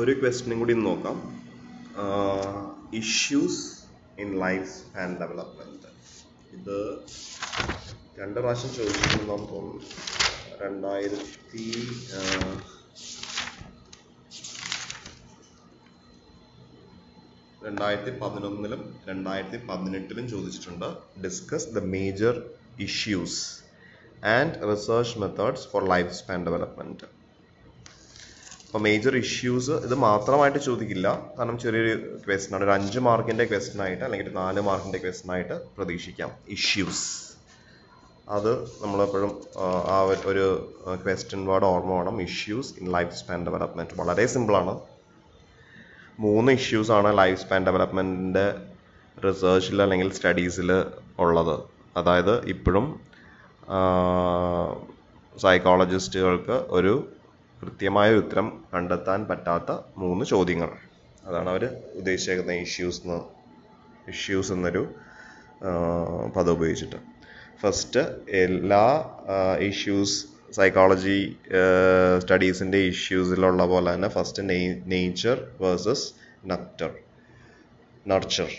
ഒരു ക്വസ്റ്റ്യനും കൂടി നോക്കാം. Issues in life and development ഇത് രണ്ട് പ്രാവശ്യം ചോദിച്ചിട്ടുണ്ടെന്ന് തോന്നുന്നു. രണ്ടായിരത്തി രണ്ടായിരത്തി പതിനൊന്നിലും രണ്ടായിരത്തി പതിനെട്ടിലും ചോദിച്ചിട്ടുണ്ട്. Discuss the major issues and research methods for life span development അപ്പോൾ മേജർ ഇഷ്യൂസ് ഇത് മാത്രമായിട്ട് ചോദിക്കില്ല. കാരണം ചെറിയൊരു ക്വസ്റ്റൻ ആണ്. ഒരു അഞ്ച് മാർക്കിന്റെ ക്വസ്റ്റൻ ആയിട്ട് അല്ലെങ്കിൽ ഒരു നാല് മാർക്കിന്റെ ക്വസ്റ്റൻ ആയിട്ട് പ്രതീക്ഷിക്കാം. ഇഷ്യൂസ് അത് നമ്മളെപ്പോഴും ആ, ഒരു- ക്വസ്റ്റ്യൻ വേർഡ് ഓർമ്മ വേണം. Issues in life span development വളരെ സിമ്പിൾ ആണ്. മൂന്ന് ഇഷ്യൂസ് ആണ് ലൈഫ് സ്പാൻ ഡെവലപ്മെന്റിന്റെ റിസേർച്ചിൽ അല്ലെങ്കിൽ സ്റ്റഡീസിൽ ഉള്ളത്. അതായത് ഇപ്പോഴും സൈക്കോളജിസ്റ്റുകൾക്ക് ഒരു കൃത്യമായ ഉത്തരം കണ്ടെത്താൻ പറ്റാത്ത മൂന്ന് ചോദ്യങ്ങൾ. അതാണ് അവർ ഉദ്ദേശിച്ചേക്കുന്ന ഇഷ്യൂസ് എന്ന് ഇഷ്യൂസ് എന്നൊരു പദം ഉപയോഗിച്ചിട്ട്. ഫസ്റ്റ് എല്ലാ ഇഷ്യൂസ് സൈക്കോളജി സ്റ്റഡീസിന്റെ ഇഷ്യൂസിലുള്ള പോലെ തന്നെ first nature versus nurture nurture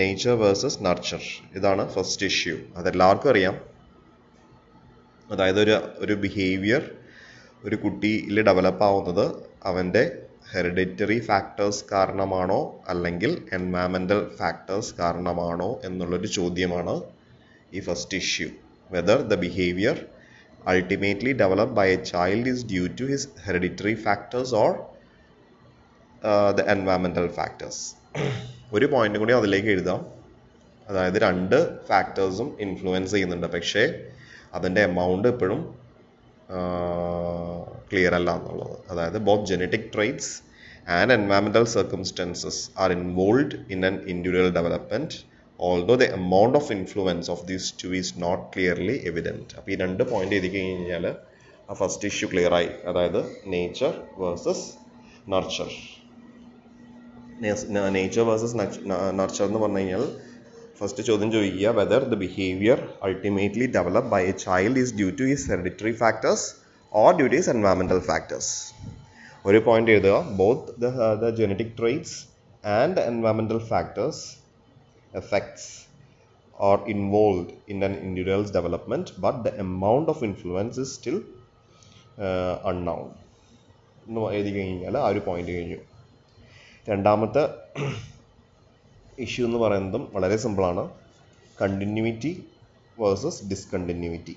nature versus nurture ഇതാണ് ഫസ്റ്റ് ഇഷ്യൂ അതെല്ലാവർക്കും അറിയാം. അതായത് ഒരു ഒരു ബിഹേവിയർ ഒരു കുട്ടിയിൽ ഡെവലപ്പ് ആവുന്നത് അവന്റെ ഹെറിഡിറ്ററി ഫാക്ടേഴ്സ് കാരണമാണോ അല്ലെങ്കിൽ എൻവയറമെന്റൽ ഫാക്ടേഴ്സ് കാരണമാണോ എന്നുള്ളൊരു ചോദ്യമാണ് ഈ first issue whether the behaviour ultimately develop by a child is due to his hereditary factors or the environmental factors ഒരു പോയിന്റ് കൂടി അതിലേക്ക് എഴുതാം. അതായത് രണ്ട് ഫാക്ടേഴ്സും ഇൻഫ്ലുവൻസ് ചെയ്യുന്നുണ്ട്. പക്ഷേ അതിന്റെ എമൗണ്ട് എപ്പോഴും ക്ലിയർ അല്ല എന്നുള്ളത്. അതായത് both genetic traits and environmental circumstances are involve in an individual development although the amount of influence of these two is not clearly evident അപ്പോൾ ഈ രണ്ട് പോയിന്റ് എഴുതി കഴിഞ്ഞാൽ ആ ഫസ്റ്റ് ഇഷ്യൂ ക്ലിയർ ആയി. അതായത് nature versus nurture nature versus nurture എന്ന് പറഞ്ഞു കഴിഞ്ഞാൽ ഫസ്റ്റ് ചോദ്യം ചോദിക്കുക whether the behaviour ultimately develop by a child is due to is hereditary factors or due to is environmental factors ഒരു പോയിന്റ് എഴുതുക. Both the the genetic traits and environmental factors effects are involved in an development, but the amount of influence is still uh, unknown. എന്ന് എഴുതി കഴിഞ്ഞാൽ ആ ഒരു point കഴിഞ്ഞു. രണ്ടാമത്തെ issue എന്ന് പറയുന്നതും വളരെ സിമ്പിളാണ് continuity versus discontinuity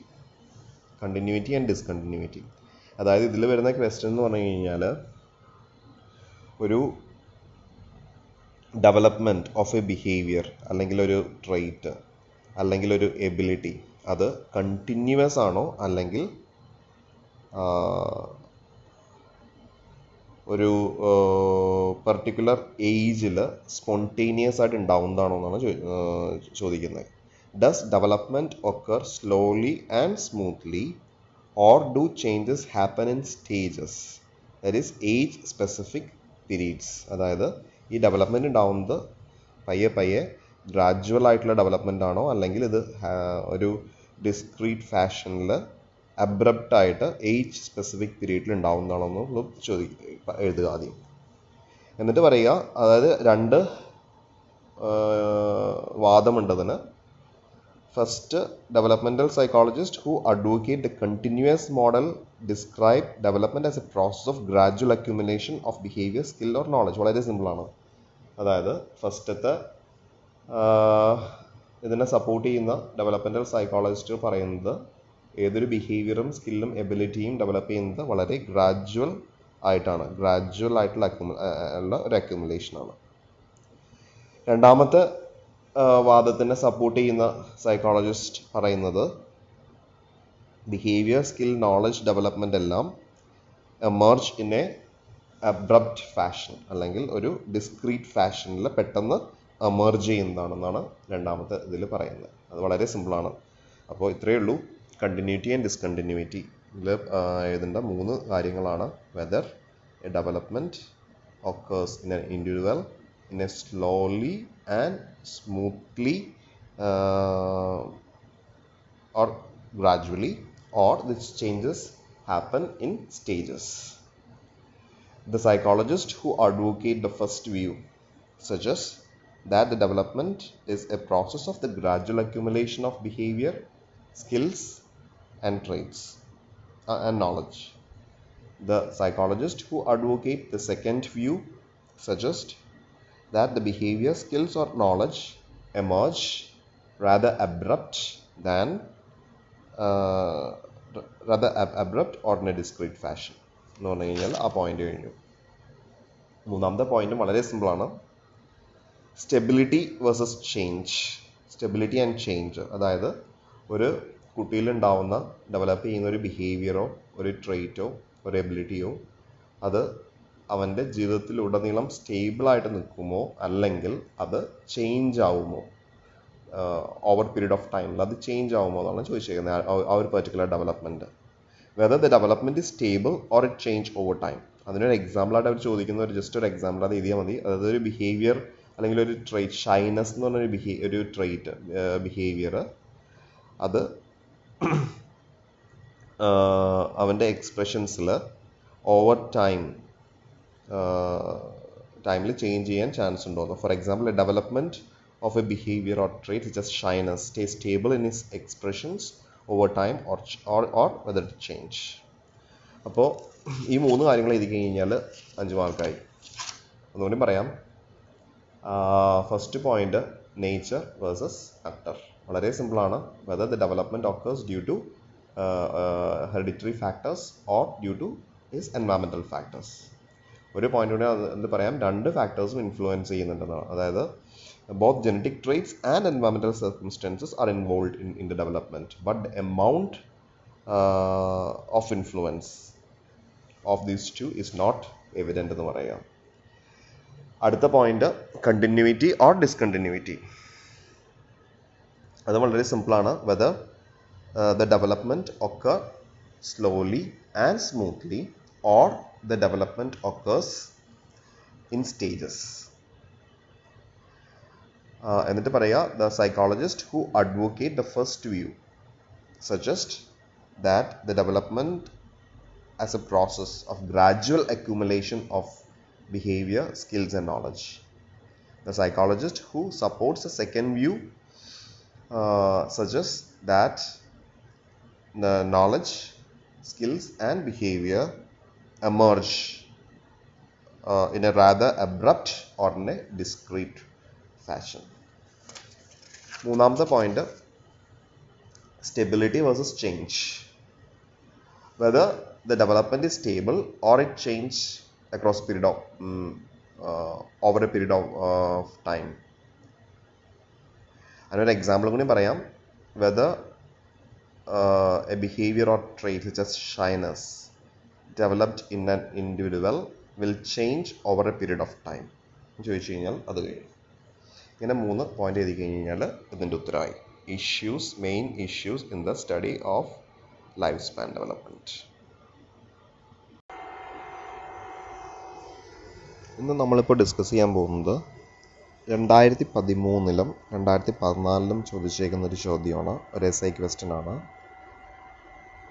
continuity and discontinuity അതായത് ഇതിൽ വരുന്ന ക്വസ്റ്റ്യൻ എന്ന് പറഞ്ഞു കഴിഞ്ഞാൽ ഒരു ഡെവലപ്മെന്റ് ഓഫ് എ ബിഹേവിയർ അല്ലെങ്കിൽ ഒരു ട്രെയ്റ്റ് അല്ലെങ്കിൽ ഒരു എബിലിറ്റി അത് കണ്ടിന്യൂവസ് ആണോ അല്ലെങ്കിൽ ഒരു പെർട്ടിക്കുലർ ഏജിൽ സ്പോണ്ടേനിയസ് ആയിട്ട് ഉണ്ടാവുന്നതാണോ എന്നാണ് ചോദിക്കുന്നത്. Does development occur slowly and smoothly or do changes happen in stages that is age specific periods അതായത് ഈ ഡെവലപ്മെന്റ് ഉണ്ടാവുന്നത് പയ്യെ പയ്യെ ഗ്രാജുവൽ ആയിട്ടുള്ള ഡെവലപ്മെന്റ് ആണോ അല്ലെങ്കിൽ ഇത് ഒരു ഡിസ്ക്രീറ്റ് ഫാഷനിൽ അബ്രപ്റ്റ് ആയിട്ട് ഏജ് സ്പെസിഫിക് പീരീഡിൽ ഉണ്ടാവുന്നതാണോ എന്ന് ചോദി എഴുതുക ആദ്യം. എന്നിട്ട് പറയുക അതായത് രണ്ട് വാദമുണ്ടതിന്. വാദമുണ്ട് first developmental psychologist who advocate the continuous model describe development as a process of gradual accumulation of behaviour skill or knowledge വളരെ സിമ്പിളാണ് അതായത് ഫസ്റ്റത്തെ ഇതിനെ സപ്പോർട്ട് ചെയ്യുന്ന ഡെവലപ്മെന്റൽ സൈക്കോളജിസ്റ്റ് പറയുന്നത് ഏതൊരു ബിഹേവിയറും സ്കില്ലും എബിലിറ്റിയും ഡെവലപ്പ് ചെയ്യുന്നത് വളരെ ഗ്രാജുവൽ ആയിട്ടാണ്. ഗ്രാജുവൽ ആയിട്ടുള്ള ഉള്ള ഒരു അക്യുമുലേഷനാണ് രണ്ടാമത്തെ വാദത്തിനെ സപ്പോർട്ട് ചെയ്യുന്ന സൈക്കോളജിസ്റ്റ് പറയുന്നത് ബിഹേവിയർ സ്കിൽ നോളജ് ഡെവലപ്മെന്റ് എല്ലാം emerge in a abrupt fashion അല്ലെങ്കിൽ ഒരു ഡിസ്ക്രീറ്റ് ഫാഷനിൽ പെട്ടെന്ന് എമർജ് ചെയ്യുന്നതാണെന്നാണ് രണ്ടാമത്തെ ഇതിൽ പറയുന്നത്. അത് വളരെ സിമ്പിളാണ് അപ്പോൾ ഇത്രയേ ഉള്ളൂ. കണ്ടിന്യൂറ്റി ആൻഡ് ഡിസ്കണ്ടിന്യൂറ്റി ഇതിൽ എഴുതേണ്ട മൂന്ന് കാര്യങ്ങളാണ് whether a development occurs in an individual in a slowly and smoothly uh, or gradually or these changes happen in stages The psychologists who advocate the first view suggest that the development is a process of the gradual accumulation of behavior, skills, and traits uh, and knowledge. The psychologists who advocate the second view suggest that the behavior, skills, or knowledge emerge rather abrupt than uh, rather ab- abrupt or in a discrete fashion. എന്ന് പറഞ്ഞു കഴിഞ്ഞാൽ ആ point കഴിഞ്ഞു മൂന്നാമത്തെ point വളരെ സിമ്പിളാണ് stability versus change stability and change അതായത് ഒരു കുട്ടിയിലുണ്ടാവുന്ന ഡെവലപ്പ് ചെയ്യുന്ന ഒരു ബിഹേവിയറോ ഒരു ട്രെയ്റ്റോ ഒരു എബിലിറ്റിയോ അത് അവന്റെ ജീവിതത്തിലുടനീളം സ്റ്റേബിളായിട്ട് നിൽക്കുമോ? അല്ലെങ്കിൽ അത് ചേഞ്ച് ആവുമോ? ഓവർ പീരീഡ് ഓഫ് ടൈമിൽ അത് ചേഞ്ച് ആവുമോ എന്നാണ് ചോദിച്ചേക്കുന്നത്. ആ- ഒരു particular development whether the development is stable or it change over time അതിനൊരു എക്സാമ്പിളായിട്ട് അവർ ചോദിക്കുന്ന ഒരു ജസ്റ്റ് ഒരു എക്സാമ്പിൾ അത് എഴുതിയാൽ മതി. അതായത് ഒരു ബിഹേവിയർ അല്ലെങ്കിൽ ഒരു ട്രേറ്റ് ഷൈനസ് എന്ന് പറഞ്ഞൊരു ബിഹേ ഒരു ട്രേറ്റ് ബിഹേവിയർ അത് അവന്റെ എക്സ്പ്രഷൻസിൽ ഓവർ ടൈം ടൈമിൽ ചേഞ്ച് ചെയ്യാൻ ചാൻസ് ഉണ്ടോ for example development of a behaviour or trait just shyness stay stable in his expressions over time or or whether to change അപ്പോൾ ഈ മൂന്ന് കാര്യങ്ങൾ എഴുതി കഴിഞ്ഞാൽ അഞ്ച് മാർക്കായി. ഒന്നുകൂടി പറയാം. ഫസ്റ്റ് പോയിന്റ് നേച്ചർ വേഴ്സസ് അക്ടർ വളരെ സിമ്പിളാണ് whether the development occurs due to hereditary factors or due to is environmental factors ഒരു പോയിന്റ് കൂടി അത് പറയാം? രണ്ട് ഫാക്ടേഴ്സും ഇൻഫ്ലുവൻസ് ചെയ്യുന്നുണ്ടെന്നാണ്. അതായത് both genetic traits and environmental circumstances are involve in in the development but amount of influence of these two is not evident എന്ന് പറയാം. അടുത്ത പോയിന്റ് കണ്ടിന്യൂറ്റി ഓർ ഡിസ്കണ്ടിന്യൂറ്റി അത് വളരെ സിമ്പിളാണ് whether the development occur slowly and smoothly or the development occurs in stages എന്നിട്ട് പറയുക the psychologist who advocate the first view suggest that the development as a process of gradual accumulation of behavior, skills, and knowledge. The psychologist who supports the second view uh, suggests that the knowledge, skills, and behavior emerge uh, in a rather abrupt or in a discrete fashion. മൂന്നാമത്തെ point stability versus change whether the development is stable or it change across period of um, uh, over a period of uh, time അതിനൊരു example കൂടി പറയാം. Whether a behaviour or trait such shyness developed in in an will change over a a of time എന്ന് ചോദിച്ചു കഴിഞ്ഞാൽ അത് കഴിയും ഇങ്ങനെ മൂന്ന് പോയിന്റ് എഴുതി കഴിഞ്ഞ് കഴിഞ്ഞാൽ ഇതിന്റെ ഉത്തരമായി. Issues main issues in the study of life span development ഇന്ന് നമ്മളിപ്പോൾ ഡിസ്കസ് ചെയ്യാൻ പോകുന്നത് രണ്ടായിരത്തി പതിമൂന്നിലും രണ്ടായിരത്തി പതിനാലിലും ചോദിച്ചേക്കുന്ന ഒരു ചോദ്യമാണ്. ഒരു എസ് ഐ ക്വസ്റ്റ്യൻ ആണ്.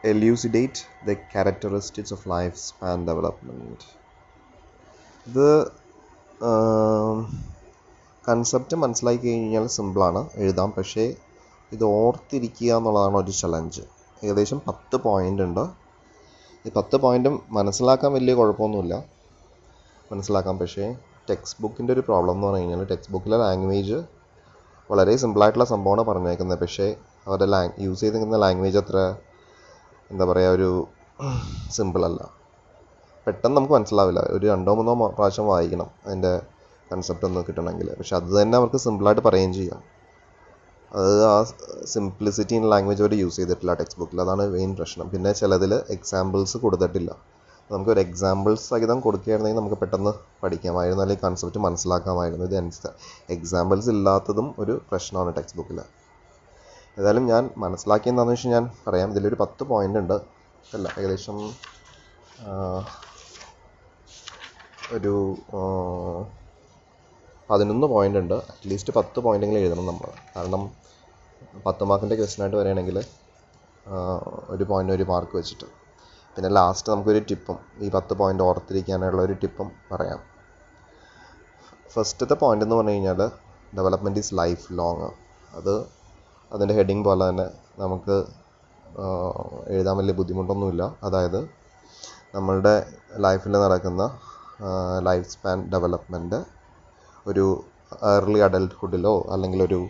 Elucidate the characteristics of life span development ഇത് കൺസെപ്റ്റ് മനസ്സിലാക്കി കഴിഞ്ഞാൽ സിമ്പിളാണ് എഴുതാം. പക്ഷേ ഇത് ഓർത്തിരിക്കുക എന്നുള്ളതാണ് ഒരു ചലഞ്ച് ഏകദേശം പത്ത് പോയിന്റ് ഉണ്ട്. ഈ പത്ത് പോയിന്റും മനസ്സിലാക്കാൻ വലിയ കുഴപ്പമൊന്നുമില്ല. മനസ്സിലാക്കാം. പക്ഷേ ടെക്സ്റ്റ് ബുക്കിന്റെ ഒരു പ്രോബ്ലം എന്ന് പറഞ്ഞു കഴിഞ്ഞാൽ ടെക്സ്റ്റ് ബുക്കിലെ ലാംഗ്വേജ് വളരെ സിമ്പിളായിട്ടുള്ള സംഭവമാണ് പറഞ്ഞേക്കുന്നത്. പക്ഷേ അവരുടെ ലാങ് യൂസ് ചെയ്തിരിക്കുന്ന ലാംഗ്വേജ് അത്ര എന്താ പറയുക ഒരു സിമ്പിളല്ല. പെട്ടെന്ന് നമുക്ക് മനസ്സിലാവില്ല. ഒരു രണ്ടോ മൂന്നോ പ്രാവശ്യം വായിക്കണം അതിന്റെ കൺസെപ്റ്റ് ഒന്ന് കിട്ടണമെങ്കിൽ പക്ഷെ അത് തന്നെ അവർക്ക് സിമ്പിളായിട്ട് പറയുകയും ചെയ്യാം. അത് ആ സിംപ്ലിസിറ്റി ഇൻ ലാംഗ്വേജ് അവർ യൂസ് ചെയ്തിട്ടില്ല ടെക്സ്റ്റ് ബുക്കിൽ അതാണ് മെയിൻ പ്രശ്നം. പിന്നെ ചിലതിൽ എക്സാമ്പിൾസ് കൊടുത്തിട്ടില്ല. നമുക്ക് ഒരു എക്സാമ്പിൾസ് സഹിതം കൊടുക്കുകയായിരുന്നെങ്കിൽ നമുക്ക് പെട്ടെന്ന് പഠിക്കാമായിരുന്നു അല്ലെങ്കിൽ കൺസെപ്റ്റ് മനസ്സിലാക്കാമായിരുന്നു. ഇത് എക്സാമ്പിൾസ് ഇല്ലാത്തതും ഒരു പ്രശ്നമാണ് ടെക്സ്റ്റ് ബുക്കിൽ ഏതായാലും ഞാൻ മനസ്സിലാക്കിയെന്താണെന്ന് വെച്ചാൽ ഞാൻ പറയാം. ഇതിലൊരു പത്ത് പോയിന്റ് ഉണ്ട്. അല്ല ഏകദേശം ഒരു പതിനൊന്ന് പോയിന്റ് ഉണ്ട്. അറ്റ്ലീസ്റ്റ് പത്ത് പോയിന്റെങ്കിലും എഴുതണം നമ്മൾ കാരണം പത്ത് മാർക്കിന്റെ ക്വസ്റ്റ്യൻ ആയിട്ട് വരികയാണെങ്കിൽ ഒരു പോയിന്റ് ഒരു മാർക്ക് വെച്ചിട്ട്. പിന്നെ ലാസ്റ്റ് നമുക്കൊരു ടിപ്പും ഈ പത്ത് പോയിന്റ് ഓർത്തിരിക്കാനുള്ള ഒരു ടിപ്പും പറയാം. ഫസ്റ്റത്തെ പോയിന്റ് എന്ന് പറഞ്ഞു കഴിഞ്ഞാൽ ഡെവലപ്മെന്റ് ഈസ് ലൈഫ് ലോങ് അത് അതിന്റെ ഹെഡിങ് പോലെ തന്നെ നമുക്ക് എഴുതാൻ വലിയ ബുദ്ധിമുട്ടൊന്നുമില്ല. അതായത് നമ്മളുടെ ലൈഫിൽ നടക്കുന്ന ലൈഫ് സ്പാൻ ഡെവലപ്മെന്റ് ഒരു ഏർലി അഡൽട്ട്ഹുഡിലോ അല്ലെങ്കിൽ ഒരു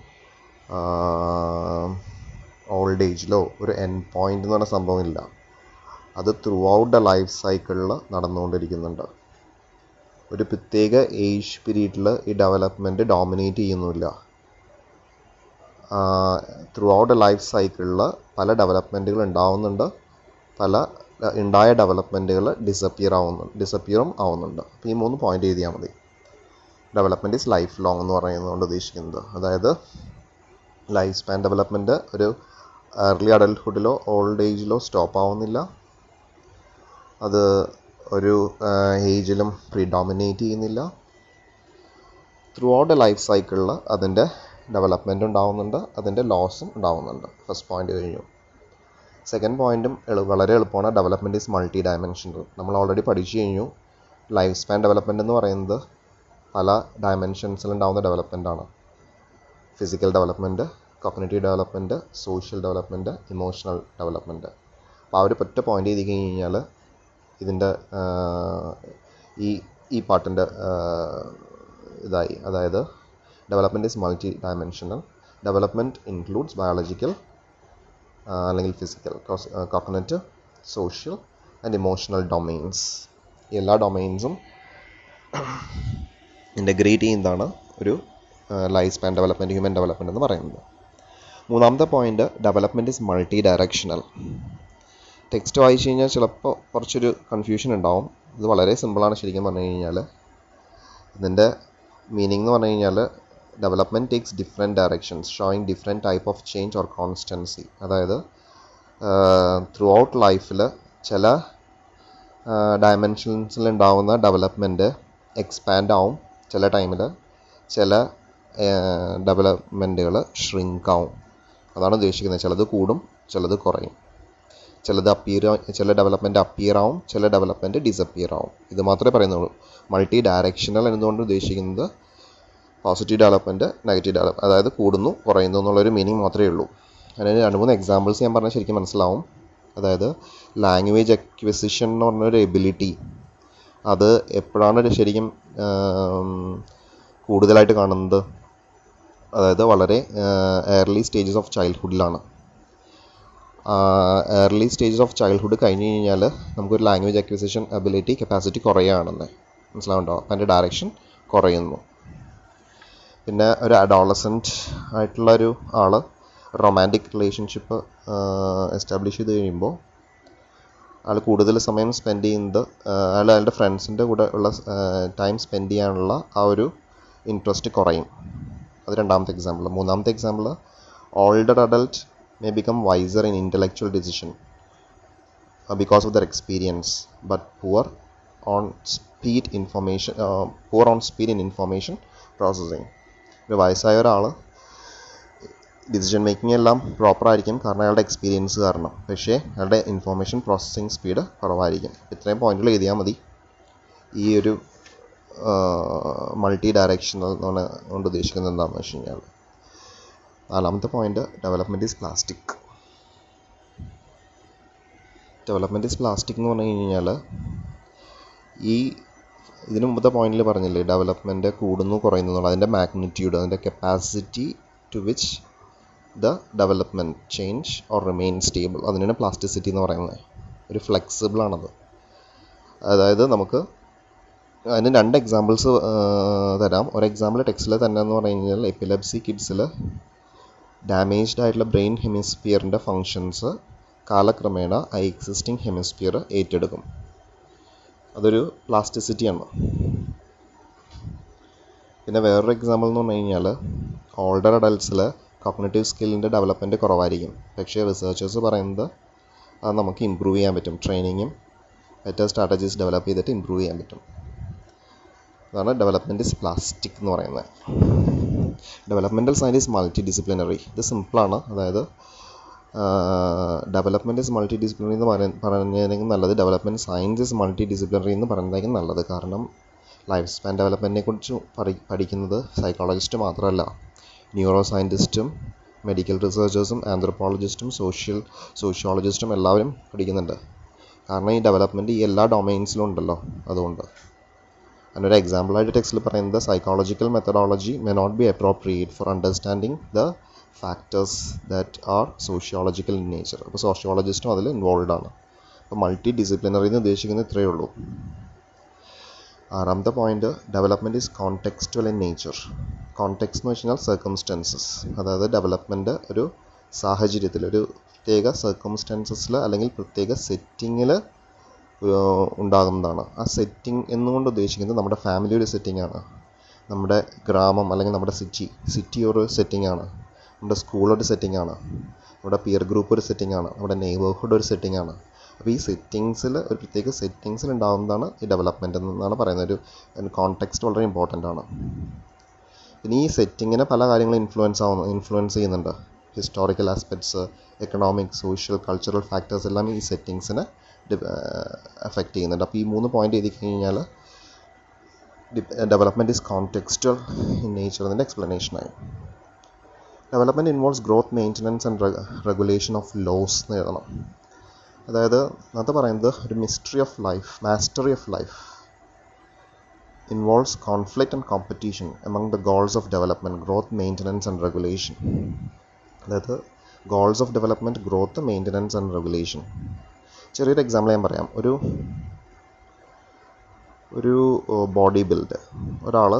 ഓൾഡ് ഏജിലോ ഒരു എൻ പോയിന്റ് എന്ന് പറഞ്ഞ സംഭവമില്ല അത് ത്രൂ ഔട്ട് ദ ലൈഫ് സൈക്കിളിൽ നടന്നുകൊണ്ടിരിക്കുന്നുണ്ട്. ഒരു പ്രത്യേക ഏജ് പീരീഡിൽ ഈ ഡെവലപ്മെന്റ് ഡോമിനേറ്റ് ചെയ്യുന്നില്ല ത്രൂ ഔട്ട് ദ ലൈഫ് സൈക്കിളിൽ പല ഡെവലപ്മെന്റുകൾ ഉണ്ടാവുന്നുണ്ട്. പല ഉണ്ടായ ഡെവലപ്മെന്റുകൾ ഡിസപ്പിയർ ആവുന്നു ഡിസപ്പിയറും ആവുന്നുണ്ട്. അപ്പോൾ ഈ മൂന്ന് പോയിന്റ് എഴുതിയാൽ മതി. ഡെവലപ്മെന്റ് ഈസ് ലൈഫ് ലോങ് എന്ന് പറയുന്നതുകൊണ്ട് ഉദ്ദേശിക്കുന്നത്. അതായത് ലൈഫ് സ്പാൻ ഡെവലപ്മെന്റ് ഒരു ഏർലി അഡൽട്ട്ഹുഡിലോ ഓൾഡ് ഏജിലോ സ്റ്റോപ്പ് ആവുന്നില്ല. അത് ഒരു ഏജിലും പ്രീഡോമിനേറ്റ് ചെയ്യുന്നില്ല. ത്രൂ ഔട്ട് എ ലൈഫ് സൈക്കിളിൽ അതിന്റെ ഡെവലപ്മെന്റ് ഉണ്ടാവുന്നുണ്ട് അതിന്റെ ലോസും ഉണ്ടാവുന്നുണ്ട്. ഫസ്റ്റ് പോയിന്റ് കഴിഞ്ഞു. സെക്കൻഡ് പോയിന്റും വളരെ എളുപ്പമാണ്. ഡെവലപ്മെന്റ് ഈസ് മൾട്ടി ഡയമെൻഷനൽ നമ്മൾ ഓൾറെഡി പഠിച്ചു കഴിഞ്ഞു. ലൈഫ് സ്പാൻ ഡെവലപ്മെന്റ് എന്ന് പറയുന്നത് പല ഡയമെൻഷൻസിൽ ഉണ്ടാകുന്ന ഡെവലപ്മെന്റ് ആണ്. Physical development cognitive development social development emotional development അപ്പോൾ ആ ഒരു ഒറ്റ പോയിന്റ് ചെയ്ത് കഴിഞ്ഞാൽ ഇതിന്റെ ഈ ഈ പാട്ടിന്റെ ഇതായി. അതായത് development is multi dimensional development includes biological അല്ലെങ്കിൽ physical cognitive social and emotional domains എല്ലാ ഡൊമെയിൻസും ഇന്റഗ്രേറ്റ് ചെയ്യുന്നതാണ് ഒരു life span development human development എന്ന് പറയുന്നത്. മൂന്നാമത്തെ point development is multi directional text വായിച്ചു കഴിഞ്ഞാൽ ചിലപ്പോൾ കുറച്ചൊരു കൺഫ്യൂഷൻ ഉണ്ടാവും. ഇത് വളരെ സിമ്പിളാണ് ശരിക്കും പറഞ്ഞു കഴിഞ്ഞാൽ ഇതിന്റെ മീനിങ് എന്ന് പറഞ്ഞു കഴിഞ്ഞാൽ development takes different directions showing different type of change or constancy അതായത് ത്രൂ ഔട്ട് ലൈഫിൽ ചില ഡയമെൻഷൻസിൽ ഉണ്ടാവുന്ന ഡെവലപ്മെന്റ് എക്സ്പാൻഡ് ആവും. ചില ടൈമിൽ ചില ഡെവലപ്മെന്റുകൾ ഷ്രിങ്ക് ആവും. അതാണ് ഉദ്ദേശിക്കുന്നത്. ചിലത് കൂടും ചിലത് കുറയും. ചിലത് അപ്പിയർ ചില ഡെവലപ്മെന്റ് അപ്പിയർ ആവും ചില ഡെവലപ്മെന്റ് ഡിസപ്പിയർ ആവും. ഇത് മാത്രമേ പറയുന്നുള്ളൂ. മൾട്ടി ഡയറക്ഷണൽ എന്നതുകൊണ്ട് ഉദ്ദേശിക്കുന്നത് പോസിറ്റീവ് ഡെവലപ്മെന്റ് നെഗറ്റീവ് ഡെവലപ്പ് അതായത് കൂടുന്നു കുറയുന്നു എന്നുള്ളൊരു മീനിങ് മാത്രമേ ഉള്ളൂ. അതിന് രണ്ട് മൂന്ന് എക്സാമ്പിൾസ് ഞാൻ പറഞ്ഞാൽ ശരിക്കും മനസ്സിലാവും. അതായത് ലാംഗ്വേജ് അക്വിസിഷൻ എന്ന് പറഞ്ഞൊരു എബിലിറ്റി അത് എപ്പോഴാണ് ശരിക്കും കൂടുതലായിട്ട് കാണുന്നത്? അതായത് വളരെ ഏർലി സ്റ്റേജസ് ഓഫ് ചൈൽഡ്ഹുഡിലാണ് ഏർലി സ്റ്റേജസ് ഓഫ് ചൈൽഡ്ഹുഡ് കഴിഞ്ഞ് കഴിഞ്ഞാൽ നമുക്കൊരു ലാംഗ്വേജ് അക്വിസിഷൻ എബിലിറ്റി കപ്പാസിറ്റി കുറയുകയാണെന്ന് മനസ്സിലാവുണ്ടോ? അപ്പം അതിന്റെ ഡയറക്ഷൻ കുറയുന്നു. പിന്നെ ഒരു അഡോളസന്റ് ആയിട്ടുള്ള ഒരു ആൾ റൊമാന്റിക് റിലേഷൻഷിപ്പ് എസ്റ്റാബ്ലിഷ് ചെയ്ത് കഴിയുമ്പോൾ ആൾ കൂടുതൽ സമയം സ്പെൻഡ് ചെയ്യുന്നത് അയാൾ അയാളുടെ ഫ്രണ്ട്സിന്റെ കൂടെ ഉള്ള ടൈം സ്പെൻഡ് ചെയ്യാനുള്ള ആ ഒരു ഇൻട്രസ്റ്റ് കുറയും. അത് രണ്ടാമത്തെ എക്സാമ്പിൾ മൂന്നാമത്തെ example older adult may become wiser in intellectual decision uh, because of their experience but poor on speed information uh, poor on speed in information processing. ഒരു വയസ്സായ ഒരാൾ ഡിസിഷൻ മേക്കിംഗ് എല്ലാം പ്രോപ്പർ ആയിരിക്കും കാരണം അയാളുടെ എക്സ്പീരിയൻസ് കാരണം. പക്ഷേ അയാളുടെ ഇൻഫോർമേഷൻ പ്രോസസ്സിങ് സ്പീഡ് കുറവായിരിക്കും. ഇത്രയും പോയിന്റുകൾ എഴുതിയാൽ മതി. ഈ ഒരു മൾട്ടി ഡയറക്ഷണൽ എന്ന് കൊണ്ട് ഉദ്ദേശിക്കുന്നത് എന്താണെന്ന് വെച്ച് കഴിഞ്ഞാൽ നാലാമത്തെ point development is plastic development is plastic എന്ന് പറഞ്ഞു കഴിഞ്ഞാൽ ഈ ഇതിന് മുമ്പത്തെ പോയിന്റിൽ പറഞ്ഞില്ലേ ഡെവലപ്മെന്റ് കൂടുന്നു കുറയുന്നു അതിന്റെ മാഗ്നിറ്റ്യൂഡ് അതിന്റെ capacity to which the development change or remain stable അതിനാണ് പ്ലാസ്റ്റിസിറ്റി എന്ന് പറയുന്നത്. ഒരു ഫ്ലെക്സിബിൾ ആണത്. അതായത് നമുക്ക് അതിന് രണ്ട് എക്സാമ്പിൾസ് തരാം. ഒരു എക്സാമ്പിൾ ടെക്സ്റ്റിൽ തന്നെ എന്ന് പറഞ്ഞു കഴിഞ്ഞാൽ എപ്പിലെപ്സി കിഡ്സിൽ ഡാമേജ്ഡ് ആയിട്ടുള്ള ബ്രെയിൻ ഹെമിസ്ഫിയറിന്റെ ഫങ്ഷൻസ് കാലക്രമേണ ആ എക്സിസ്റ്റിംഗ് ഹെമിസ്ഫിയർ ഏറ്റെടുക്കും. അതൊരു പ്ലാസ്റ്റിസിറ്റിയാണ് പിന്നെ വേറൊരു എക്സാമ്പിൾ എന്ന് പറഞ്ഞു കഴിഞ്ഞാൽ ഓൾഡർ അഡൽട്ട്സിൽ കോഗ്നേറ്റീവ് സ്കില്ലിന്റെ ഡെവലപ്മെന്റ് കുറവായിരിക്കും. പക്ഷേ റിസർച്ചേഴ്സ് പറയുന്നത് അത് നമുക്ക് ഇമ്പ്രൂവ് ചെയ്യാൻ പറ്റും. ട്രെയിനിങ്ങും ബെറ്റർ സ്ട്രാറ്റജീസ് ഡെവലപ്പ് ചെയ്തിട്ട് ഇമ്പ്രൂവ് ചെയ്യാൻ പറ്റും. അതാണ് ഡെവലപ്മെന്റ് ഇസ് പ്ലാസ്റ്റിക് എന്ന് പറയുന്നത്. ഡെവലപ്മെന്റൽ സയൻസ് മൾട്ടി ഡിസിപ്ലിനറി ഇത് സിമ്പിളാണ് അതായത് ഡെവലപ്മെന്റ് ഇസ് മൾട്ടി ഡിസിപ്ലിനറി എന്ന് പറയ പറഞ്ഞതിനേക്കും നല്ലത് development science is multi disciplinary എന്ന് പറയുന്നതായിരിക്കും നല്ലത്. കാരണം ലൈഫ് സ്പാൻ ഡെവലപ്മെന്റിനെ കുറിച്ച് പഠി പഠിക്കുന്നത് സൈക്കോളജിസ്റ്റ് മാത്രമല്ല. ന്യൂറോ സയന്റിസ്റ്റും മെഡിക്കൽ റിസർച്ചേഴ്സും ആന്ത്രോപോളജിസ്റ്റും സോഷ്യൽ സോഷ്യോളജിസ്റ്റും എല്ലാവരും പഠിക്കുന്നുണ്ട്. കാരണം ഈ ഡെവലപ്മെന്റ് ഈ എല്ലാ ഡൊമൈൻസിലും ഉണ്ടല്ലോ. അതുകൊണ്ട്. അതിനൊരു എക്സാമ്പിളായിട്ട് ടെക്സ്റ്റിൽ പറയുന്നത് psychological methodology may not be appropriate for understanding the factors that are sociological in nature അപ്പോൾ സോഷ്യോളജിസ്റ്റും അതിൽ ഇൻവോൾവ് ആണ്. അപ്പോൾ മൾട്ടി ഡിസിപ്ലിനറി എന്ന് ഉദ്ദേശിക്കുന്നത് ഇത്രയേ ഉള്ളൂ. ആറാമത്തെ point development is contextual in nature context എന്ന് വെച്ച് കഴിഞ്ഞാൽ സർക്കംസ്റ്റൻസസ് അതായത് ഡെവലപ്മെന്റ് ഒരു സാഹചര്യത്തിൽ ഒരു പ്രത്യേക സർക്കംസ്റ്റൻസസിൽ അല്ലെങ്കിൽ പ്രത്യേക സെറ്റിങ്ങിൽ ഉണ്ടാകുന്നതാണ്. ആ സെറ്റിംഗ് എന്നുകൊണ്ട് ഉദ്ദേശിക്കുന്നത് നമ്മുടെ ഫാമിലി ഒരു സെറ്റിംഗ് ആണ്. നമ്മുടെ ഗ്രാമം അല്ലെങ്കിൽ നമ്മുടെ സിറ്റി സിറ്റി ഒരു സെറ്റിംഗ് ആണ്. നമ്മുടെ സ്കൂൾ ഒരു സെറ്റിംഗ് ആണ്. നമ്മുടെ പിയർ ഗ്രൂപ്പ് ഒരു സെറ്റിംഗ് ആണ്. നമ്മുടെ നെയ്ബർഹുഡ് ഒരു സെറ്റിംഗ് ആണ്. അപ്പോൾ ഈ സെറ്റിങ്സിൽ ഒരു പ്രത്യേക സെറ്റിങ്സിൽ ഉണ്ടാകുന്നതാണ് ഈ ഡെവലപ്മെന്റ് എന്നാണ് പറയുന്നത്. ഒരു കോണ്ടെക്സ്റ്റ് വളരെ ഇമ്പോർട്ടന്റ് ആണ്. പിന്നെ ഈ സെറ്റിങ്ങിനെ പല കാര്യങ്ങളും ഇൻഫ്ലുവൻസ് ആവുന്നു ഇൻഫ്ലുവൻസ് ചെയ്യുന്നുണ്ട്. Historical aspects economic social cultural factors എല്ലാം ഈ സെറ്റിങ്സിനെ എഫക്റ്റ് ചെയ്യുന്നുണ്ട്. അപ്പോൾ ഈ മൂന്ന് പോയിന്റ് എഴുതി കഴിഞ്ഞാൽ development is contextual in nature എന്നതിന്റെ എക്സ്പ്ലനേഷനായി development involves growth maintenance and regulation of loss എന്ന് എഴുതണം. അതായത് അത് പറയുന്നത് ഒരു mystery of life mastery of life involves conflict and competition among the goals of development growth maintenance and regulation അതായത് goals of development growth maintenance and regulation ചെറിയൊരു example ഞാൻ പറയാം. ഒരു ഒരു ബോഡി ബിൽഡ് ഒരാൾ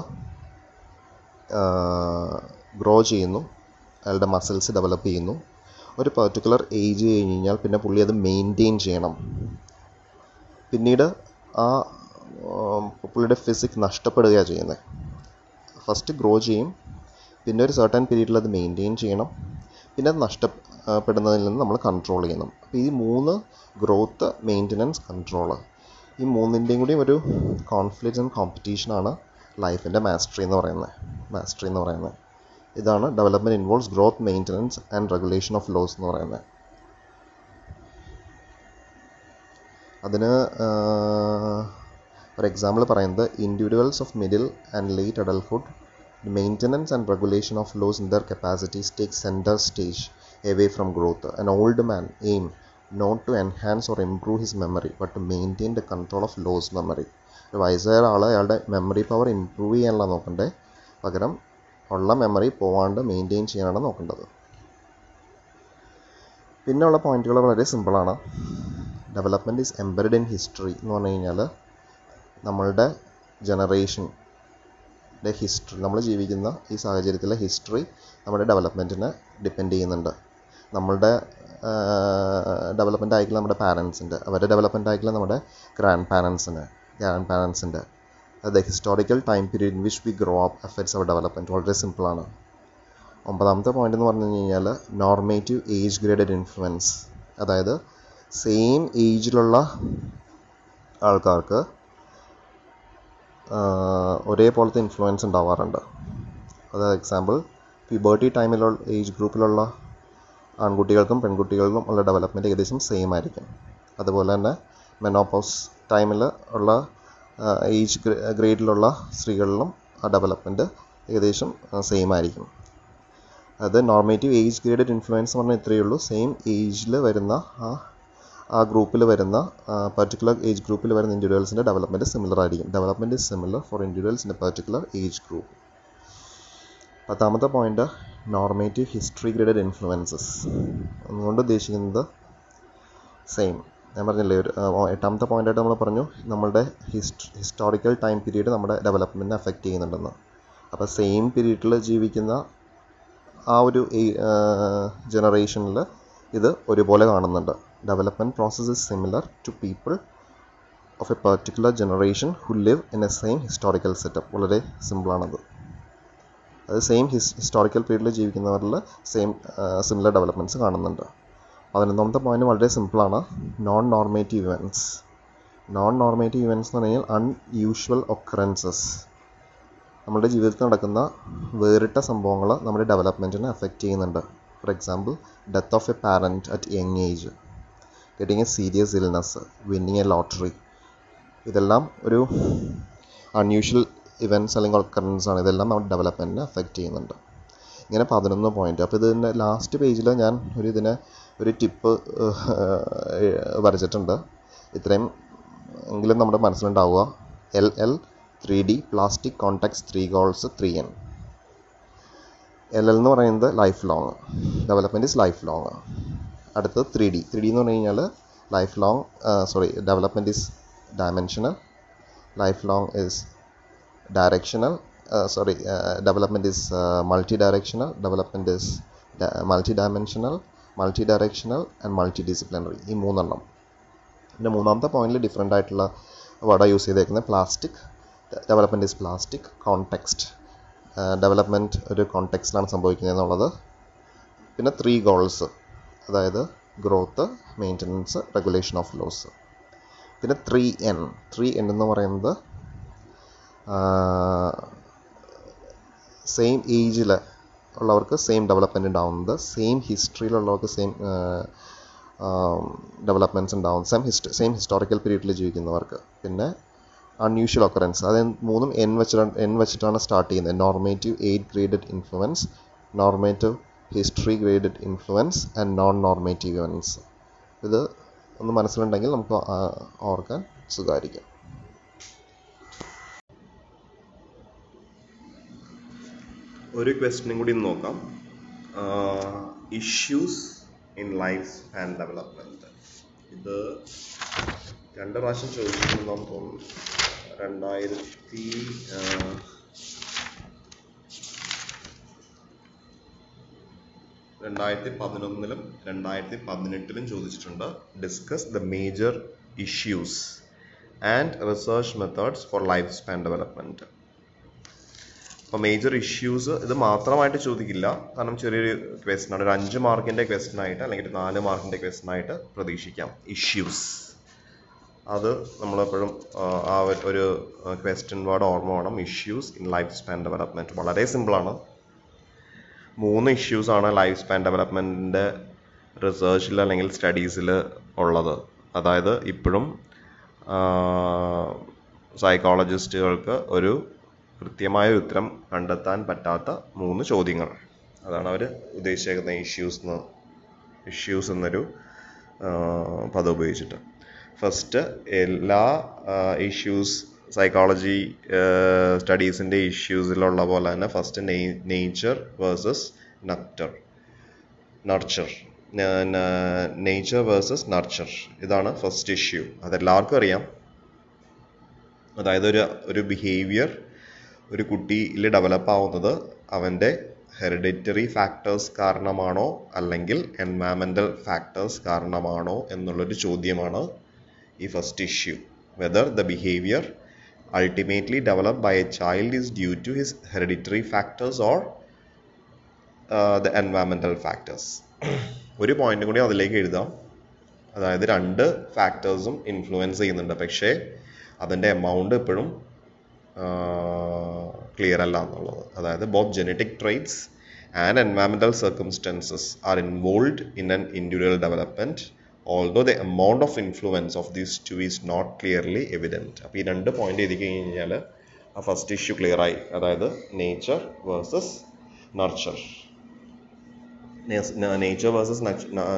ഗ്രോ ചെയ്യുന്നു. അയാളുടെ മസിൽസ് ഡെവലപ്പ് ചെയ്യുന്നു. ഒരു പെർട്ടിക്കുലർ ഏജ് കഴിഞ്ഞ് കഴിഞ്ഞാൽ പിന്നെ പുള്ളി അത് മെയിന്റെയിൻ ചെയ്യണം. പിന്നീട് ആ പുള്ളിയുടെ ഫിസിക് നഷ്ടപ്പെടുകയാണ് ചെയ്യുന്നത് ഫസ്റ്റ് ഗ്രോ ചെയ്യും. പിന്നെ ഒരു സർട്ടൻ പീരീഡിൽ അത് മെയിന്റെയിൻ ചെയ്യണം. പിന്നെ അത് നഷ്ടപ്പെടുന്നതിൽ നിന്ന് നമ്മൾ കൺട്രോൾ ചെയ്യണം അപ്പോൾ ഈ മൂന്ന് ഗ്രോത്ത് മെയിന്റനൻസ് കൺട്രോൾ ഈ മൂന്നിന്റെയും കൂടി ഒരു കോൺഫ്ലിക്റ്റ് ആൻഡ് കോമ്പറ്റീഷനാണ് ലൈഫിന്റെ മാസ്റ്ററി എന്ന് പറയുന്നത്. മാസ്റ്ററി എന്ന് പറയുന്നത്. ഇതാണ് development involves growth maintenance and regulation of loss എന്ന് പറയുന്നത്. അതിന് ഒരു എക്സാമ്പിൾ പറയുന്നത് individuals of middle and late adulthood maintenance and regulation of loss in their capacities take centre stage away from growth. An old man aim not to enhance or improve his memory, but to maintain the control of lost memory. ഒരു വയസ്സായ ആൾ അയാളുടെ memory power improve ചെയ്യാനുള്ള നോക്കണ്ടേ പകരം ഉള്ള memory പോവാണ്ട് maintain ചെയ്യാനാണ് നോക്കേണ്ടത് പിന്നെയുള്ള പോയിന്റുകൾ വളരെ സിമ്പിളാണ് development is embedded in history എന്ന് പറഞ്ഞു കഴിഞ്ഞാൽ നമ്മളുടെ ജനറേഷന്റെ ഹിസ്റ്ററി നമ്മൾ ജീവിക്കുന്ന ഈ സാഹചര്യത്തിലെ ഹിസ്റ്ററി നമ്മുടെ ഡെവലപ്മെന്റിനെ ഡിപ്പെൻഡ് ചെയ്യുന്നുണ്ട് നമ്മളുടെ ഡെവലപ്മെന്റ് ആയിക്കില്ല നമ്മുടെ പാരൻസിന്റെ അവരുടെ ഡെവലപ്മെന്റ് ആയിക്കില്ല നമ്മുടെ ഗ്രാൻഡ് പാരൻസിന് grand പാരൻസിന്റെ the historical time period in which we grow up effects our development വളരെ സിമ്പിളാണ് ഒമ്പതാമത്തെ പോയിന്റ് എന്ന് പറഞ്ഞു കഴിഞ്ഞാൽ നോർമേറ്റീവ് ഏജ് ഗ്രേഡഡ് ഇൻഫ്ലുവൻസ് അതായത് സെയിം ഏജിലുള്ള ആൾക്കാർക്ക് ഒരേപോലത്തെ ഇൻഫ്ലുവൻസ് ഉണ്ടാവാറുണ്ട്. അതായത് എക്സാമ്പിൾ പ്യൂബേർട്ടി ടൈമിലുള്ള ഏജ് ഗ്രൂപ്പിലുള്ള ആൺകുട്ടികൾക്കും പെൺകുട്ടികൾക്കും ഉള്ള ഡെവലപ്മെന്റ് ഏകദേശം സെയിം ആയിരിക്കും. അതുപോലെ തന്നെ മെനോപോസ് ടൈമിൽ ഉള്ള ഏജ് ഗ്രേഡിലുള്ള സ്ത്രീകളിലും ആ ഡെവലപ്മെന്റ് ഏകദേശം സെയിം ആയിരിക്കും. അത് നോർമേറ്റീവ് ഏജ് ഗ്രേഡഡ് ഇൻഫ്ലുവൻസ് പറഞ്ഞാൽ ഇത്രയേ ഉള്ളൂ. സെയിം ഏജിൽ വരുന്ന ആ ആ ഗ്രൂപ്പിൽ വരുന്ന പർട്ടിക്കുലർ ഏജ് ഗ്രൂപ്പിൽ വരുന്ന ഇൻഡിവിജ്വൽസിന്റെ ഡെവലപ്മെന്റ് സിമിലർ ആയിരിക്കും. Development similar for individuals in a particular age group പത്താമത്തെ point normative history graded influences ഒന്നുകൊണ്ട് ഉദ്ദേശിക്കുന്നത് സെയിം ഞാൻ പറഞ്ഞില്ലേ ഒരു എട്ടാമത്തെ പോയിന്റായിട്ട് നമ്മൾ പറഞ്ഞു നമ്മളുടെ ഹിസ്റ്റ് ഹിസ്റ്റോറിക്കൽ ടൈം പീരീഡ് നമ്മുടെ ഡെവലപ്മെന്റിനെ അഫക്റ്റ് ചെയ്യുന്നുണ്ടെന്ന്. അപ്പോൾ സെയിം പീരീഡിൽ ജീവിക്കുന്ന ആ ഒരു ജനറേഷനിൽ ഇത് ഒരുപോലെ കാണുന്നുണ്ട്. Development process is similar to people of a particular generation who live in a same historical setup വളരെ സിമ്പിളാണത് അത് സെയിം ഹിസ് ഹിസ്റ്റോറിക്കൽ പീരീഡിൽ ജീവിക്കുന്നവരിൽ സെയിം സിമിലർ ഡെവലപ്മെന്റ്സ് കാണുന്നുണ്ട്. പതിനൊന്നാമത്തെ പോയിന്റ് വളരെ സിമ്പിളാണ് non normative events non normative events എന്ന് പറഞ്ഞാൽ അൺയൂഷ്വൽ ഒക്കറൻസസ് നമ്മുടെ ജീവിതത്തിൽ നടക്കുന്ന വേറിട്ട സംഭവങ്ങൾ നമ്മുടെ ഡെവലപ്മെന്റിനെ അഫക്റ്റ് ചെയ്യുന്നുണ്ട്. For example death of a parent at young age getting a serious illness winning a lottery ഇതെല്ലാം ഒരു അൺയൂഷ്വൽ ഇവന്റ്സ് അല്ലെങ്കിൽ ഒക്കറൻസ് ആണ്. ഇതെല്ലാം നമ്മുടെ ഡെവലപ്മെന്റിനെ അഫക്റ്റ് ചെയ്യുന്നുണ്ട്. ഇങ്ങനെ പതിനൊന്ന് പോയിന്റ് അപ്പോൾ ഇതിന്റെ ലാസ്റ്റ് പേജിൽ ഞാൻ ഒരു ഇതിനെ ഒരു ടിപ്പ് വരച്ചിട്ടുണ്ട്. ഇത്രയും എങ്കിലും നമ്മുടെ മനസ്സിലുണ്ടാവുക. L L three D plastic contacts three goals three N L L എന്ന് പറയുന്നത് life long development is life long അടുത്തത് ത്രീ ഡി ത്രീ ഡി എന്ന് പറഞ്ഞു കഴിഞ്ഞാൽ lifelong sorry development is dimensional lifelong is directional uh, sorry uh, development is uh, multi-directional development is di- multi-dimensional multi-directional and multidisciplinary. ഈ മൂന്നെണ്ണം. പിന്നെ മൂന്നാമത്തെ പോയിന്റിൽ different ആയിട്ടുള്ള വേർഡാണ് യൂസ് ചെയ്തേക്കുന്നത് plastic development is plastic context development ഒരു കോൺടെക്സ്റ്റിലാണ് സംഭവിക്കുന്നത് എന്നുള്ളത് പിന്നെ ത്രീ ഗോൾസ് അതായത് growth maintenance regulation of loss പിന്നെ ത്രീ എൻ ത്രീ എൻ എന്ന് പറയുന്നത് സെയിം ഏജിൽ ഉള്ളവർക്ക് സെയിം ഡെവലപ്മെന്റ് ഉണ്ടാവുന്നത് സെയിം ഹിസ്റ്ററിയിലുള്ളവർക്ക് സെയിം ഡെവലപ്മെന്റ്സ് ഉണ്ടാവും. സെയിം ഹിസ്റ്റ സെയിം ഹിസ്റ്റോറിക്കൽ പീരീഡിൽ ജീവിക്കുന്നവർക്ക്. പിന്നെ അൺയൂഷ്വൽ ഒക്കറൻസ് അത് മൂന്നും എൻ വെച്ചിട്ടാണ് എൻ വെച്ചിട്ടാണ് സ്റ്റാർട്ട് ചെയ്യുന്നത്. Normative age graded influence normative history graded influence and non normative events ഇത് ഒന്ന് മനസ്സിലുണ്ടെങ്കിൽ നമുക്ക് ഓർക്കാൻ സുഖമായിരിക്കും. ഒരു ക്വസ്റ്റ്യനും കൂടി നോക്കാം. Issues in life and development ഇത് രണ്ട് പ്രാവശ്യം ചോദിച്ചിട്ടുണ്ട് തോന്നുന്നു. രണ്ടായിരത്തി രണ്ടായിരത്തി പതിനൊന്നിലും രണ്ടായിരത്തി പതിനെട്ടിലും ചോദിച്ചിട്ടുണ്ട്. Discuss the major issues and research methods for life span development അപ്പോൾ മേജർ ഇഷ്യൂസ് ഇത് മാത്രമായിട്ട് ചോദിക്കില്ല. കാരണം ചെറിയൊരു ക്വസ്റ്റൻ ആണ്. ഒരു അഞ്ച് മാർക്കിന്റെ ക്വസ്റ്റൻ ആയിട്ട് അല്ലെങ്കിൽ നാല് മാർക്കിന്റെ ക്വസ്റ്റൻ ആയിട്ട് പ്രതീക്ഷിക്കാം. ഇഷ്യൂസ് അത് നമ്മളെപ്പോഴും ആ ഒരു ക്വസ്റ്റ്യൻ വേർഡ് ഓർമ്മ വേണം. Issues in life span development വളരെ സിമ്പിളാണ് മൂന്ന് ഇഷ്യൂസ് ആണ് ലൈഫ് സ്പാൻ ഡെവലപ്മെന്റിന്റെ റിസേർച്ചിൽ അല്ലെങ്കിൽ സ്റ്റഡീസിൽ ഉള്ളത്. അതായത് ഇപ്പോഴും സൈക്കോളജിസ്റ്റുകൾക്ക് ഒരു കൃത്യമായ ഉത്തരം കണ്ടെത്താൻ പറ്റാത്ത മൂന്ന് ചോദ്യങ്ങൾ. അതാണ് അവർ ഉദ്ദേശിച്ചേക്കുന്ന ഇഷ്യൂസ് എന്ന് ഇഷ്യൂസ് എന്നൊരു പദം ഉപയോഗിച്ചിട്ട്. ഫസ്റ്റ് എല്ലാ ഇഷ്യൂസ് സൈക്കോളജി സ്റ്റഡീസിന്റെ ഇഷ്യൂസിലുള്ള പോലെ തന്നെ first nature versus നക്ടർ nurture nature versus nurture ഇതാണ് ഫസ്റ്റ് ഇഷ്യൂ അതെല്ലാവർക്കും അറിയാം. അതായത് ഒരു ഒരു ബിഹേവിയർ ഒരു കുട്ടിയിൽ ഡെവലപ്പ് ആവുന്നത് അവന്റെ ഹെറിഡിറ്ററി ഫാക്ടേഴ്സ് കാരണമാണോ അല്ലെങ്കിൽ എൻവയറമെന്റൽ ഫാക്ടേഴ്സ് കാരണമാണോ എന്നുള്ളൊരു ചോദ്യമാണ് ഈ first issue whether the behaviour ultimately developed by a child is due to his hereditary factors or the the factors factors. ഒരു പോയിന്റ് കൂടി അതിലേക്ക് എഴുതാം. അതായത് രണ്ട് ഫാക്ടേഴ്സും ഇൻഫ്ലുവൻസ് ചെയ്യുന്നുണ്ട്. പക്ഷേ അതിന്റെ എമൗണ്ട് എപ്പോഴും ക്ലിയർ അല്ല എന്നുള്ളത്. അതായത് both genetic traits and environmental circumstances are involved in an individual development although the amount of influence of these two is not clearly evident അപ്പോൾ ഈ രണ്ട് പോയിന്റ് എഴുതി കഴിഞ്ഞാൽ ആ ഫസ്റ്റ് ഇഷ്യൂ ക്ലിയർ ആയി. അതായത് nature versus nurture nature versus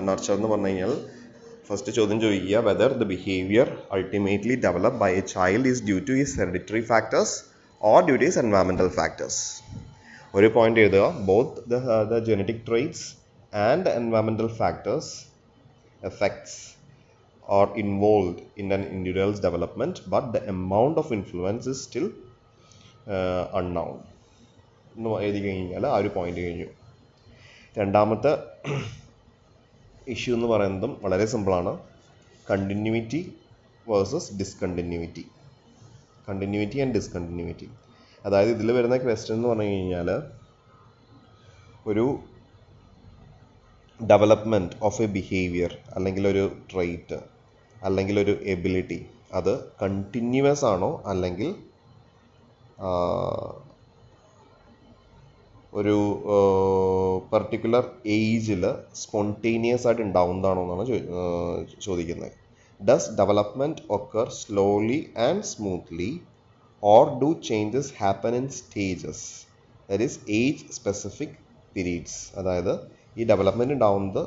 nurture എന്ന് പറഞ്ഞു കഴിഞ്ഞാൽ ഫസ്റ്റ് ചോദ്യം ചോദിക്കുക whether the behaviour ultimately develop by a child is due to his hereditary factors or due to his environmental factors ഒരു പോയിന്റ് എഴുതുക. Both the the genetic traits and environmental factors effects are involved in an development, but the amount of influence is still uh, unknown. എന്ന് എഴുതി കഴിഞ്ഞാൽ ആ ഒരു point കഴിഞ്ഞു. രണ്ടാമത്തെ issue എന്ന് പറയുന്നതും വളരെ സിമ്പിളാണ് continuity versus discontinuity continuity and discontinuity അതായത് ഇതിൽ വരുന്ന ക്വസ്റ്റ്യൻ എന്ന് പറഞ്ഞു കഴിഞ്ഞാൽ ഒരു ഡെവലപ്മെന്റ് ഓഫ് എ ബിഹേവിയർ അല്ലെങ്കിൽ ഒരു ട്രെയ്റ്റ് അല്ലെങ്കിൽ ഒരു എബിലിറ്റി അത് കണ്ടിന്യൂവസ് ആണോ അല്ലെങ്കിൽ ഒരു പെർട്ടിക്കുലർ ഏജിൽ സ്പോണ്ടേനിയസ് ആയിട്ട് ഉണ്ടാവുന്നതാണോ എന്നാണ് ചോദിക്കുന്നത്. Does development occur slowly and smoothly or do changes happen in stages that is age specific periods അതായത് ഈ ഡെവലപ്മെന്റ് ഉണ്ടാവുന്നത്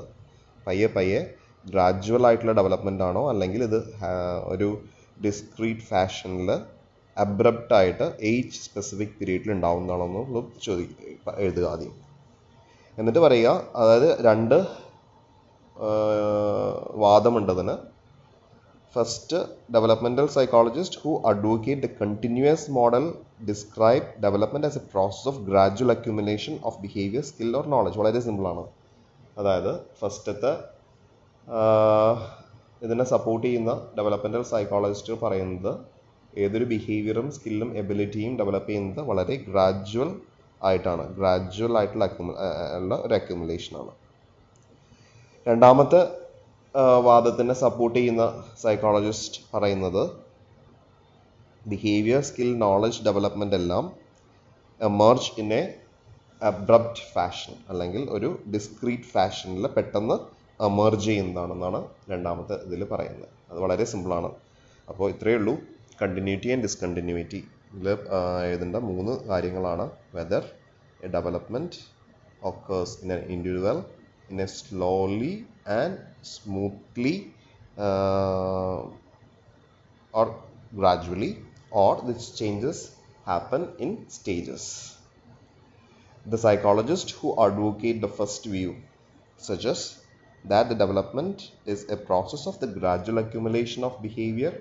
പയ്യെ പയ്യെ ഗ്രാജുവൽ ആയിട്ടുള്ള ഡെവലപ്മെന്റ് ആണോ അല്ലെങ്കിൽ ഇത് ഒരു ഡിസ്ക്രീറ്റ് ഫാഷനിൽ അബ്രപ്റ്റ് ആയിട്ട് ഏജ് സ്പെസിഫിക് പീരീഡിൽ ഉണ്ടാവുന്നതാണോ എന്നുള്ളത് ചോദി എഴുതുക ആദ്യം. എന്നിട്ട് പറയുക അതായത് രണ്ട് വാദമുണ്ടതിന് first developmental psychologist who advocate the continuous model describe development as a process of gradual accumulation of behaviour skill or knowledge വളരെ സിമ്പിളാണ് അതായത് ഫസ്റ്റത്തെ ഇതിനെ സപ്പോർട്ട് ചെയ്യുന്ന ഡെവലപ്മെന്റൽ സൈക്കോളജിസ്റ്റ് പറയുന്നത് ഏതൊരു ബിഹേവിയറും സ്കില്ലും എബിലിറ്റിയും ഡെവലപ്പ് ചെയ്യുന്നത് വളരെ ഗ്രാജുവൽ ആയിട്ടാണ്. ഗ്രാജുവൽ ആയിട്ടുള്ള ആ, ഉള്ള ഒരു അക്യുമുലേഷൻ ആണ്. രണ്ടാമത്തെ വാദത്തിനെ സപ്പോർട്ട് ചെയ്യുന്ന സൈക്കോളജിസ്റ്റ് പറയുന്നത് ബിഹേവിയർ സ്കിൽ നോളജ് ഡെവലപ്മെന്റ് എല്ലാം emerge in a abrupt fashion അല്ലെങ്കിൽ ഒരു ഡിസ്ക്രീറ്റ് ഫാഷനിൽ പെട്ടെന്ന് എമർജ് ചെയ്യുന്നതാണെന്നാണ് രണ്ടാമത്തെ ഇതിൽ പറയുന്നത്. അത് വളരെ സിമ്പിളാണ് അപ്പോൾ ഇത്രയേ ഉള്ളൂ. കണ്ടിന്യൂറ്റി ആൻഡ് ഡിസ്കണ്ടിന്യൂറ്റി ഇതിൽ എഴുതേണ്ട മൂന്ന് കാര്യങ്ങളാണ് whether a development occurs in an individual in a slowly and smoothly uh, or gradually or these changes happen in stages the psychologists who advocate the first view suggest that the development is a process of the gradual accumulation of behavior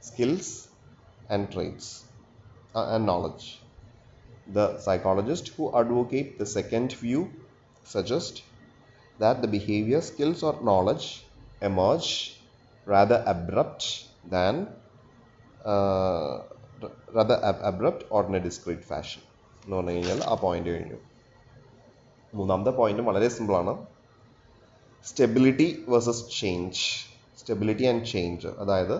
skills and traits uh, and knowledge the psychologists who advocate the second view suggest that the behavior, skills, or knowledge emerge rather abrupt than uh, rather ab- abrupt or in a discrete fashion. എന്ന് പറഞ്ഞു കഴിഞ്ഞാൽ ആ point കഴിഞ്ഞു മൂന്നാമത്തെ point വളരെ സിമ്പിളാണ് stability versus change stability and change അതായത്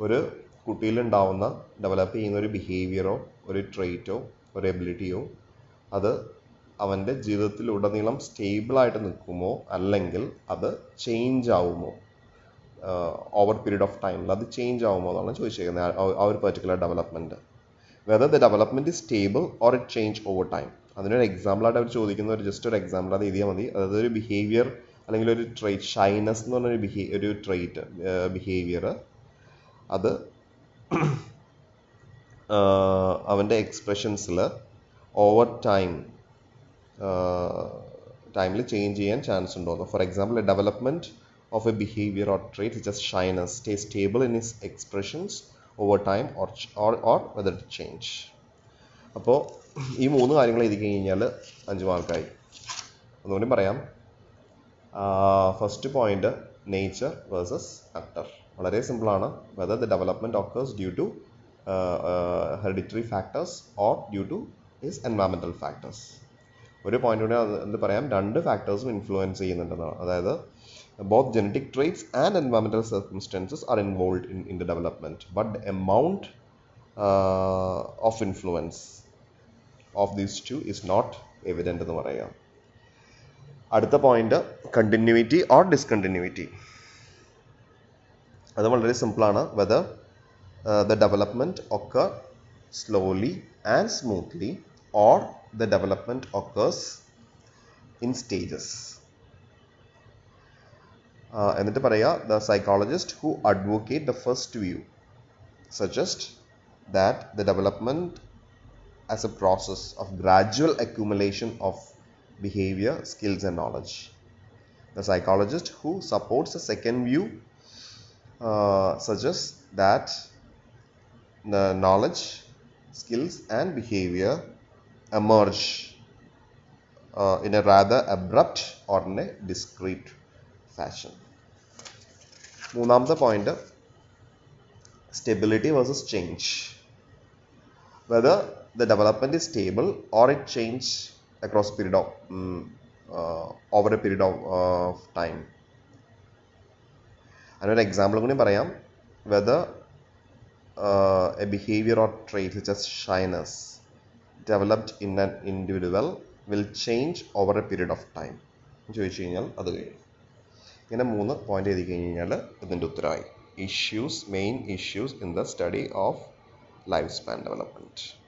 ഒരു കുട്ടിയിൽ ഉണ്ടാവുന്ന ഡെവലപ്പ് ചെയ്യുന്ന ഒരു ബിഹേവിയറോ ഒരു ട്രേറ്റോ ഒരു എബിലിറ്റിയോ അത് അവന്റെ ജീവിതത്തിലുടനീളം സ്റ്റേബിളായിട്ട് നിൽക്കുമോ? അല്ലെങ്കിൽ അത് ചേഞ്ച് ആവുമോ? ഓവർ പീരീഡ് ഓഫ് ടൈമിൽ അത് ചേഞ്ച് ആവുമോ എന്നാണ് ചോദിച്ചേക്കുന്നത് ആ- ഒരു particular development whether the development is stable or it change over time അതിനൊരു എക്സാമ്പിളായിട്ട് അവർ ചോദിക്കുന്ന ഒരു ജസ്റ്റ് ഒരു എക്സാമ്പിൾ അത് എഴുതിയാൽ മതി. അതായത് ഒരു ബിഹേവിയർ അല്ലെങ്കിൽ ഒരു ട്രേറ്റ് ഷൈനസ് എന്ന് പറഞ്ഞൊരു ബിഹേ ഒരു ട്രേറ്റ് ബിഹേവിയർ അത് അവന്റെ എക്സ്പ്രഷൻസിൽ ഓവർ ടൈം ടൈമിൽ ചേഞ്ച് ചെയ്യാൻ ചാൻസ് ഉണ്ടോ? For example development of a behaviour or trait it just shyness stay stable in his expressions over time or or whether it change അപ്പോൾ ഈ മൂന്ന് കാര്യങ്ങൾ എഴുതി കഴിഞ്ഞാൽ അഞ്ച് മാർക്കായി. ഒന്നുകൂടി പറയാം. First point nature versus factor വളരെ സിമ്പിളാണ് whether the development occurs due to hereditary factors or due to his environmental factors ഒരു പോയിന്റ് കൂടെ എന്ത് പറയാം? രണ്ട് ഫാക്ടേഴ്സും ഇൻഫ്ലുവൻസ് ചെയ്യുന്നുണ്ടെന്നാണ്. അതായത് both genetic traits and environmental circumstances are involve in in the development but amount of influence of these two is not evident എന്ന് പറയാം. അടുത്ത പോയിന്റ് കണ്ടിന്യൂറ്റി ഓർ ഡിസ്കണ്ടിന്യൂറ്റി അത് വളരെ സിമ്പിളാണ് whether the development occur slowly and smoothly or the development occurs in stages എന്നിട്ട് പറയാ the psychologist who advocate the first view suggest that the development as a process of gradual accumulation of behavior, skills, and knowledge. The psychologist who supports the second view uh, suggests that the knowledge, skills, and behavior emerge uh, in a rather abrupt or in a discrete fashion. മൂന്നാമത്തെ point stability versus change whether the development is stable or it change across period of mm, uh, over a period of uh, time അതിനൊരു example കൂടി പറയാം. Whether a behaviour or trait which is shyness developed in an individual will change over a period of time ചോദിച്ചു കഴിഞ്ഞാൽ അത് കഴിയും ഇങ്ങനെ മൂന്ന് point എഴുതി കഴിഞ്ഞ് കഴിഞ്ഞാൽ ഇതിന്റെ ഉത്തരമായി. Issues main issues in the study of life span development